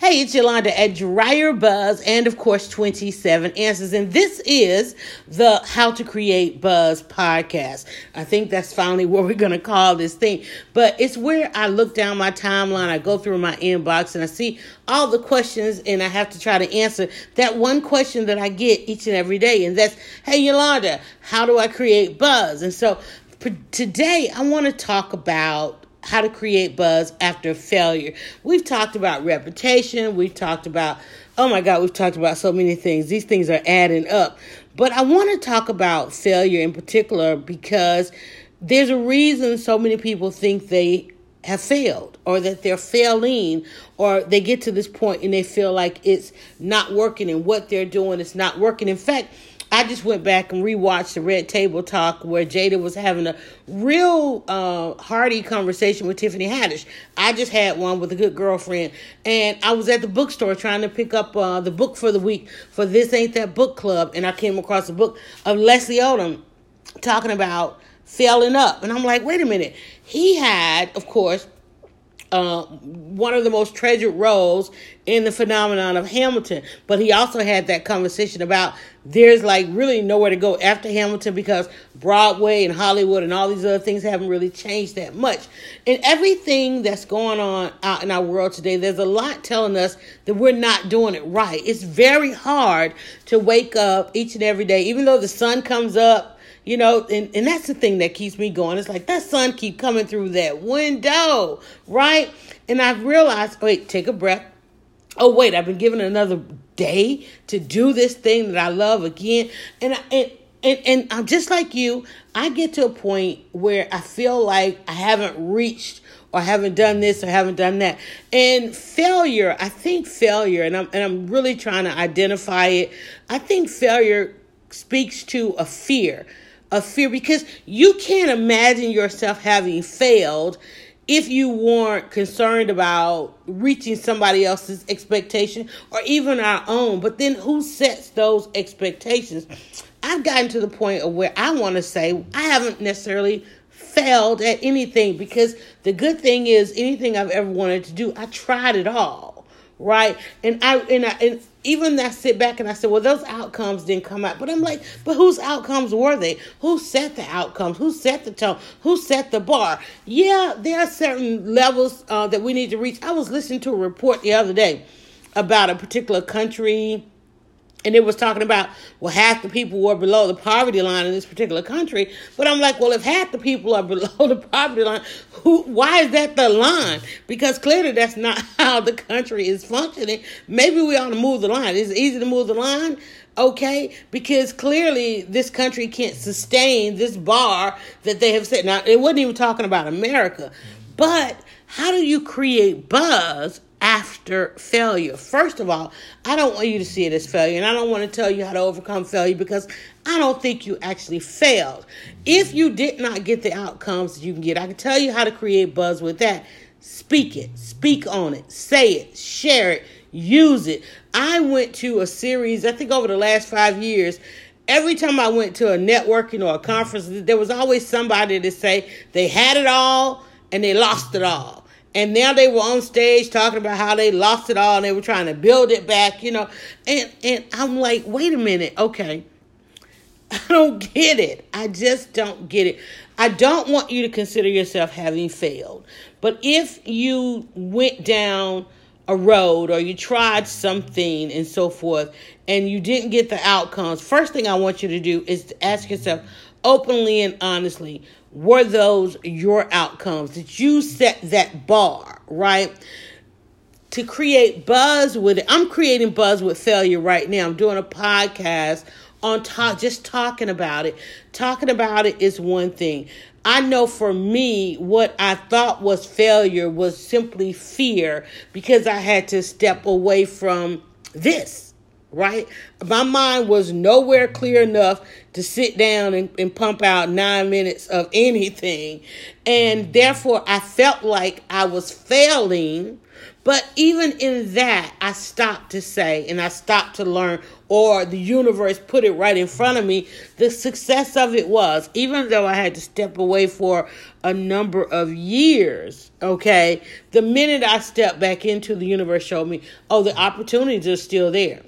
Hey, it's Yolanda at Dryer Buzz and of course 27 Answers. And this is the How to Create Buzz podcast. I think that's finally what we're going to call this thing. But it's where I look down my timeline, I go through my inbox, and I see all the questions, and I have to try to answer that one question that I get each and every day. And that's, hey, Yolanda, how do I create buzz? And so today I want to talk about how to create buzz after failure. We've talked about reputation, we've talked about, oh my God, we've talked about so many things. These things are adding up. But I want to talk about failure in particular because there's a reason so many people think they have failed or that they're failing or they get to this point and they feel like it's not working and what they're doing is not working. In fact, I just went back and rewatched the Red Table Talk where Jada was having a real uh, hearty conversation with Tiffany Haddish. I just had one with a good girlfriend, and I was at the bookstore trying to pick up uh, the book for the week for This Ain't That Book Club, and I came across a book of Leslie Odom talking about failing up. And I'm like, wait a minute. He had, of course, uh, one of the most treasured roles in the phenomenon of Hamilton. But he also had that conversation about there's like really nowhere to go after Hamilton because Broadway and Hollywood and all these other things haven't really changed that much. And everything that's going on out in our world today, there's a lot telling us that we're not doing it right. It's very hard to wake up each and every day, even though the sun comes up you know and, and that's the thing that keeps me going. It's like that sun keep coming through that window right? And i've realized wait take a breath. Oh wait i've been given another day to do this thing that i love again. And I, and and, and I'm just like you, I get to a point where I feel like I haven't reached or haven't done this or haven't done that. And failure, I think failure, and I'm and I'm really trying to identify it. I think failure speaks to a fear of fear because you can't imagine yourself having failed if you weren't concerned about reaching somebody else's expectation or even our own. But then who sets those expectations? I've gotten to the point of where I want to say I haven't necessarily failed at anything because the good thing is anything I've ever wanted to do, I tried it all. Right. And I and I and even I sit back and I said, well, those outcomes didn't come out. But I'm like, but whose outcomes were they? Who set the outcomes? Who set the tone? Who set the bar? Yeah, there are certain levels uh, that we need to reach. I was listening to a report the other day about a particular country and it was talking about well half the people were below the poverty line in this particular country. But i'm like well if half the people are below the poverty line who why is that the line? Because clearly that's not how the country is functioning. Maybe we ought to move the line. It's easy to move the line? Okay. Because clearly this country can't sustain this bar that they have set. Now it wasn't even talking about america. But how do you create buzz after failure. First of all, I don't want you to see it as failure, and I don't want to tell you how to overcome failure because I don't think you actually failed. If you did not get the outcomes you can get, I can tell you how to create buzz with that. Speak it, speak on it, say it, share it, use it. I went to a series, I think over the last five years. Every time I went to a networking or a conference, there was always somebody to say they had it all and they lost it all and now they were on stage talking about how they lost it all and they were trying to build it back, you know. And and I'm like, wait a minute, okay. I don't get it. I just don't get it. I don't want you to consider yourself having failed. But if you went down a road or you tried something and so forth and you didn't get the outcomes, first thing I want you to do is to ask yourself openly and honestly, were those your outcomes? Did you set that bar, right? To create buzz with it. I'm creating buzz with failure right now. I'm doing a podcast on talk just talking about it. Talking about it is one thing. I know for me, what I thought was failure was simply fear because I had to step away from this right? My mind was nowhere clear enough to sit down and, and, pump out nine minutes of anything. And mm-hmm. therefore, I felt like I was failing But even in that, I stopped to say and I stopped to learn, or the universe put it right in front of me. The success of it was, even though I had to step away for a number of years, okay, the minute I stepped back into the universe showed me, oh, the opportunities are still there.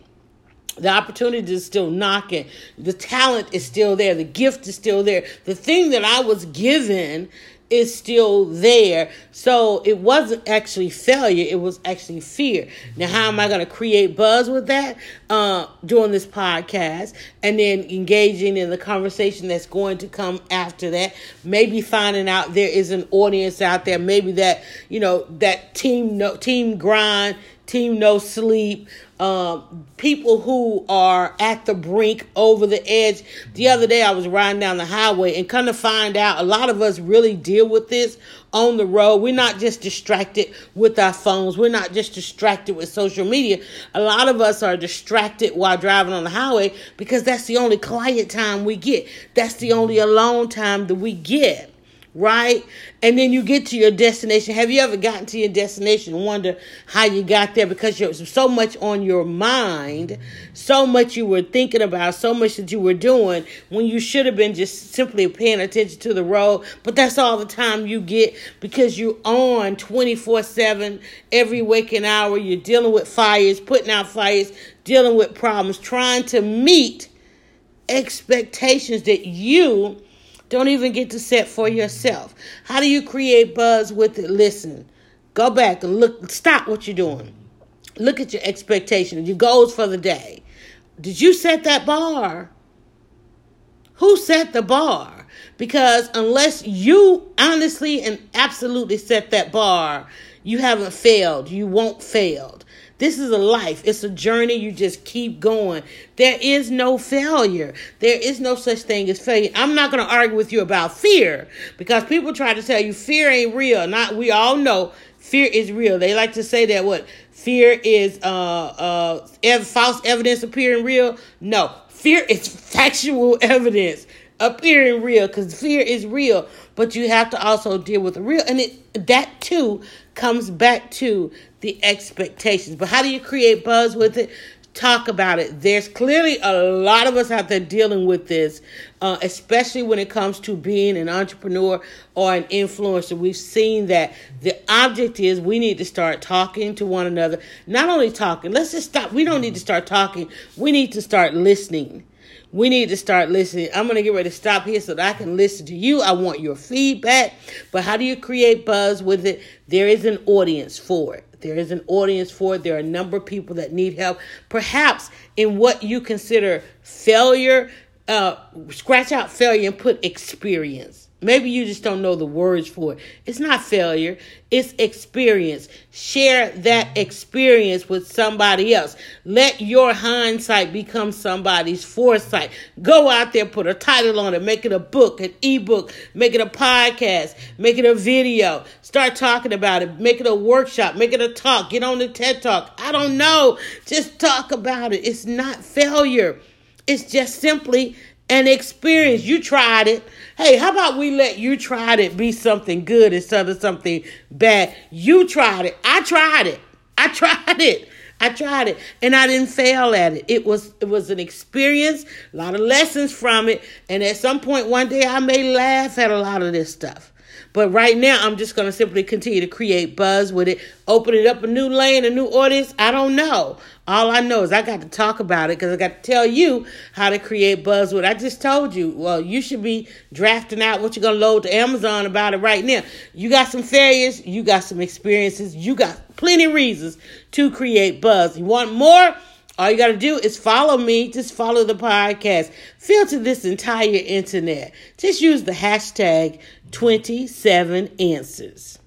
The opportunity is still knocking. The talent is still there. The gift is still there. The thing that I was given is still there. So it wasn't actually failure, it was actually fear. Now, how am I going to create buzz with that? Uh, doing this podcast and then engaging in the conversation that's going to come after that. Maybe finding out there is an audience out there. Maybe that, you know, that team, no, team grind, team no sleep um, people who are at the brink, over the edge. The other day, I was riding down the highway and kind of find out a lot of us really deal with this on the road. We're not just distracted with our phones. We're not just distracted with social media. A lot of us are distracted while driving on the highway because that's the only quiet time we get. That's the only alone time that we get right? And then you get to your destination. Have you ever gotten to your destination wonder how you got there because there's so much on your mind, so much you were thinking about, so much that you were doing when you should have been just simply paying attention to the road. But that's all the time you get because you're on 24 7 every waking hour. You're dealing with fires, putting out fires, dealing with problems, trying to meet expectations that you don't even get to set for yourself. How do you create buzz with it? Listen, go back and look, stop what you're doing. Look at your expectations, your goals for the day. Did you set that bar? Who set the bar? Because unless you honestly and absolutely set that bar, you haven't failed. You won't fail. This is a life. It's a journey. You just keep going. There is no failure. There is no such thing as failure. I'm not going to argue with you about fear because people try to tell you fear ain't real. Not we all know fear is real. They like to say that what fear is uh uh ev- false evidence appearing real. No, fear is factual evidence appearing real because fear is real but you have to also deal with the real and it that too comes back to the expectations. But how do you create buzz with it? Talk about it. There's clearly a lot of us out there dealing with this uh, especially when it comes to being an entrepreneur or an influencer. We've seen that the object is we need to start talking to one another. Not only talking let's just stop we don't need to start talking. We need to start listening we need to start listening. I'm going to get ready to stop here so that I can listen to you. I want your feedback. But how do you create buzz with it? There is an audience for it. There is an audience for it. There are a number of people that need help. Perhaps in what you consider failure, uh, scratch out failure and put experience Maybe you just don't know the words for it. It's not failure, it's experience. Share that experience with somebody else. Let your hindsight become somebody's foresight. Go out there, put a title on it, make it a book, an ebook, make it a podcast, make it a video. Start talking about it, make it a workshop, make it a talk, get on the TED Talk. I don't know. Just talk about it. It's not failure, it's just simply an experience. You tried it. Hey, how about we let you tried it be something good instead of something bad? You tried it. I tried it. I tried it. I tried it and I didn't fail at it. It was it was an experience, a lot of lessons from it, and at some point one day I may laugh at a lot of this stuff. But right now, I'm just going to simply continue to create buzz with it, open it up a new lane, a new audience. I don't know. All I know is I got to talk about it because I got to tell you how to create buzz with it. I just told you, well, you should be drafting out what you're going to load to Amazon about it right now. You got some failures, you got some experiences, you got plenty of reasons to create buzz. You want more? All you got to do is follow me. Just follow the podcast. Filter this entire internet. Just use the hashtag 27 answers.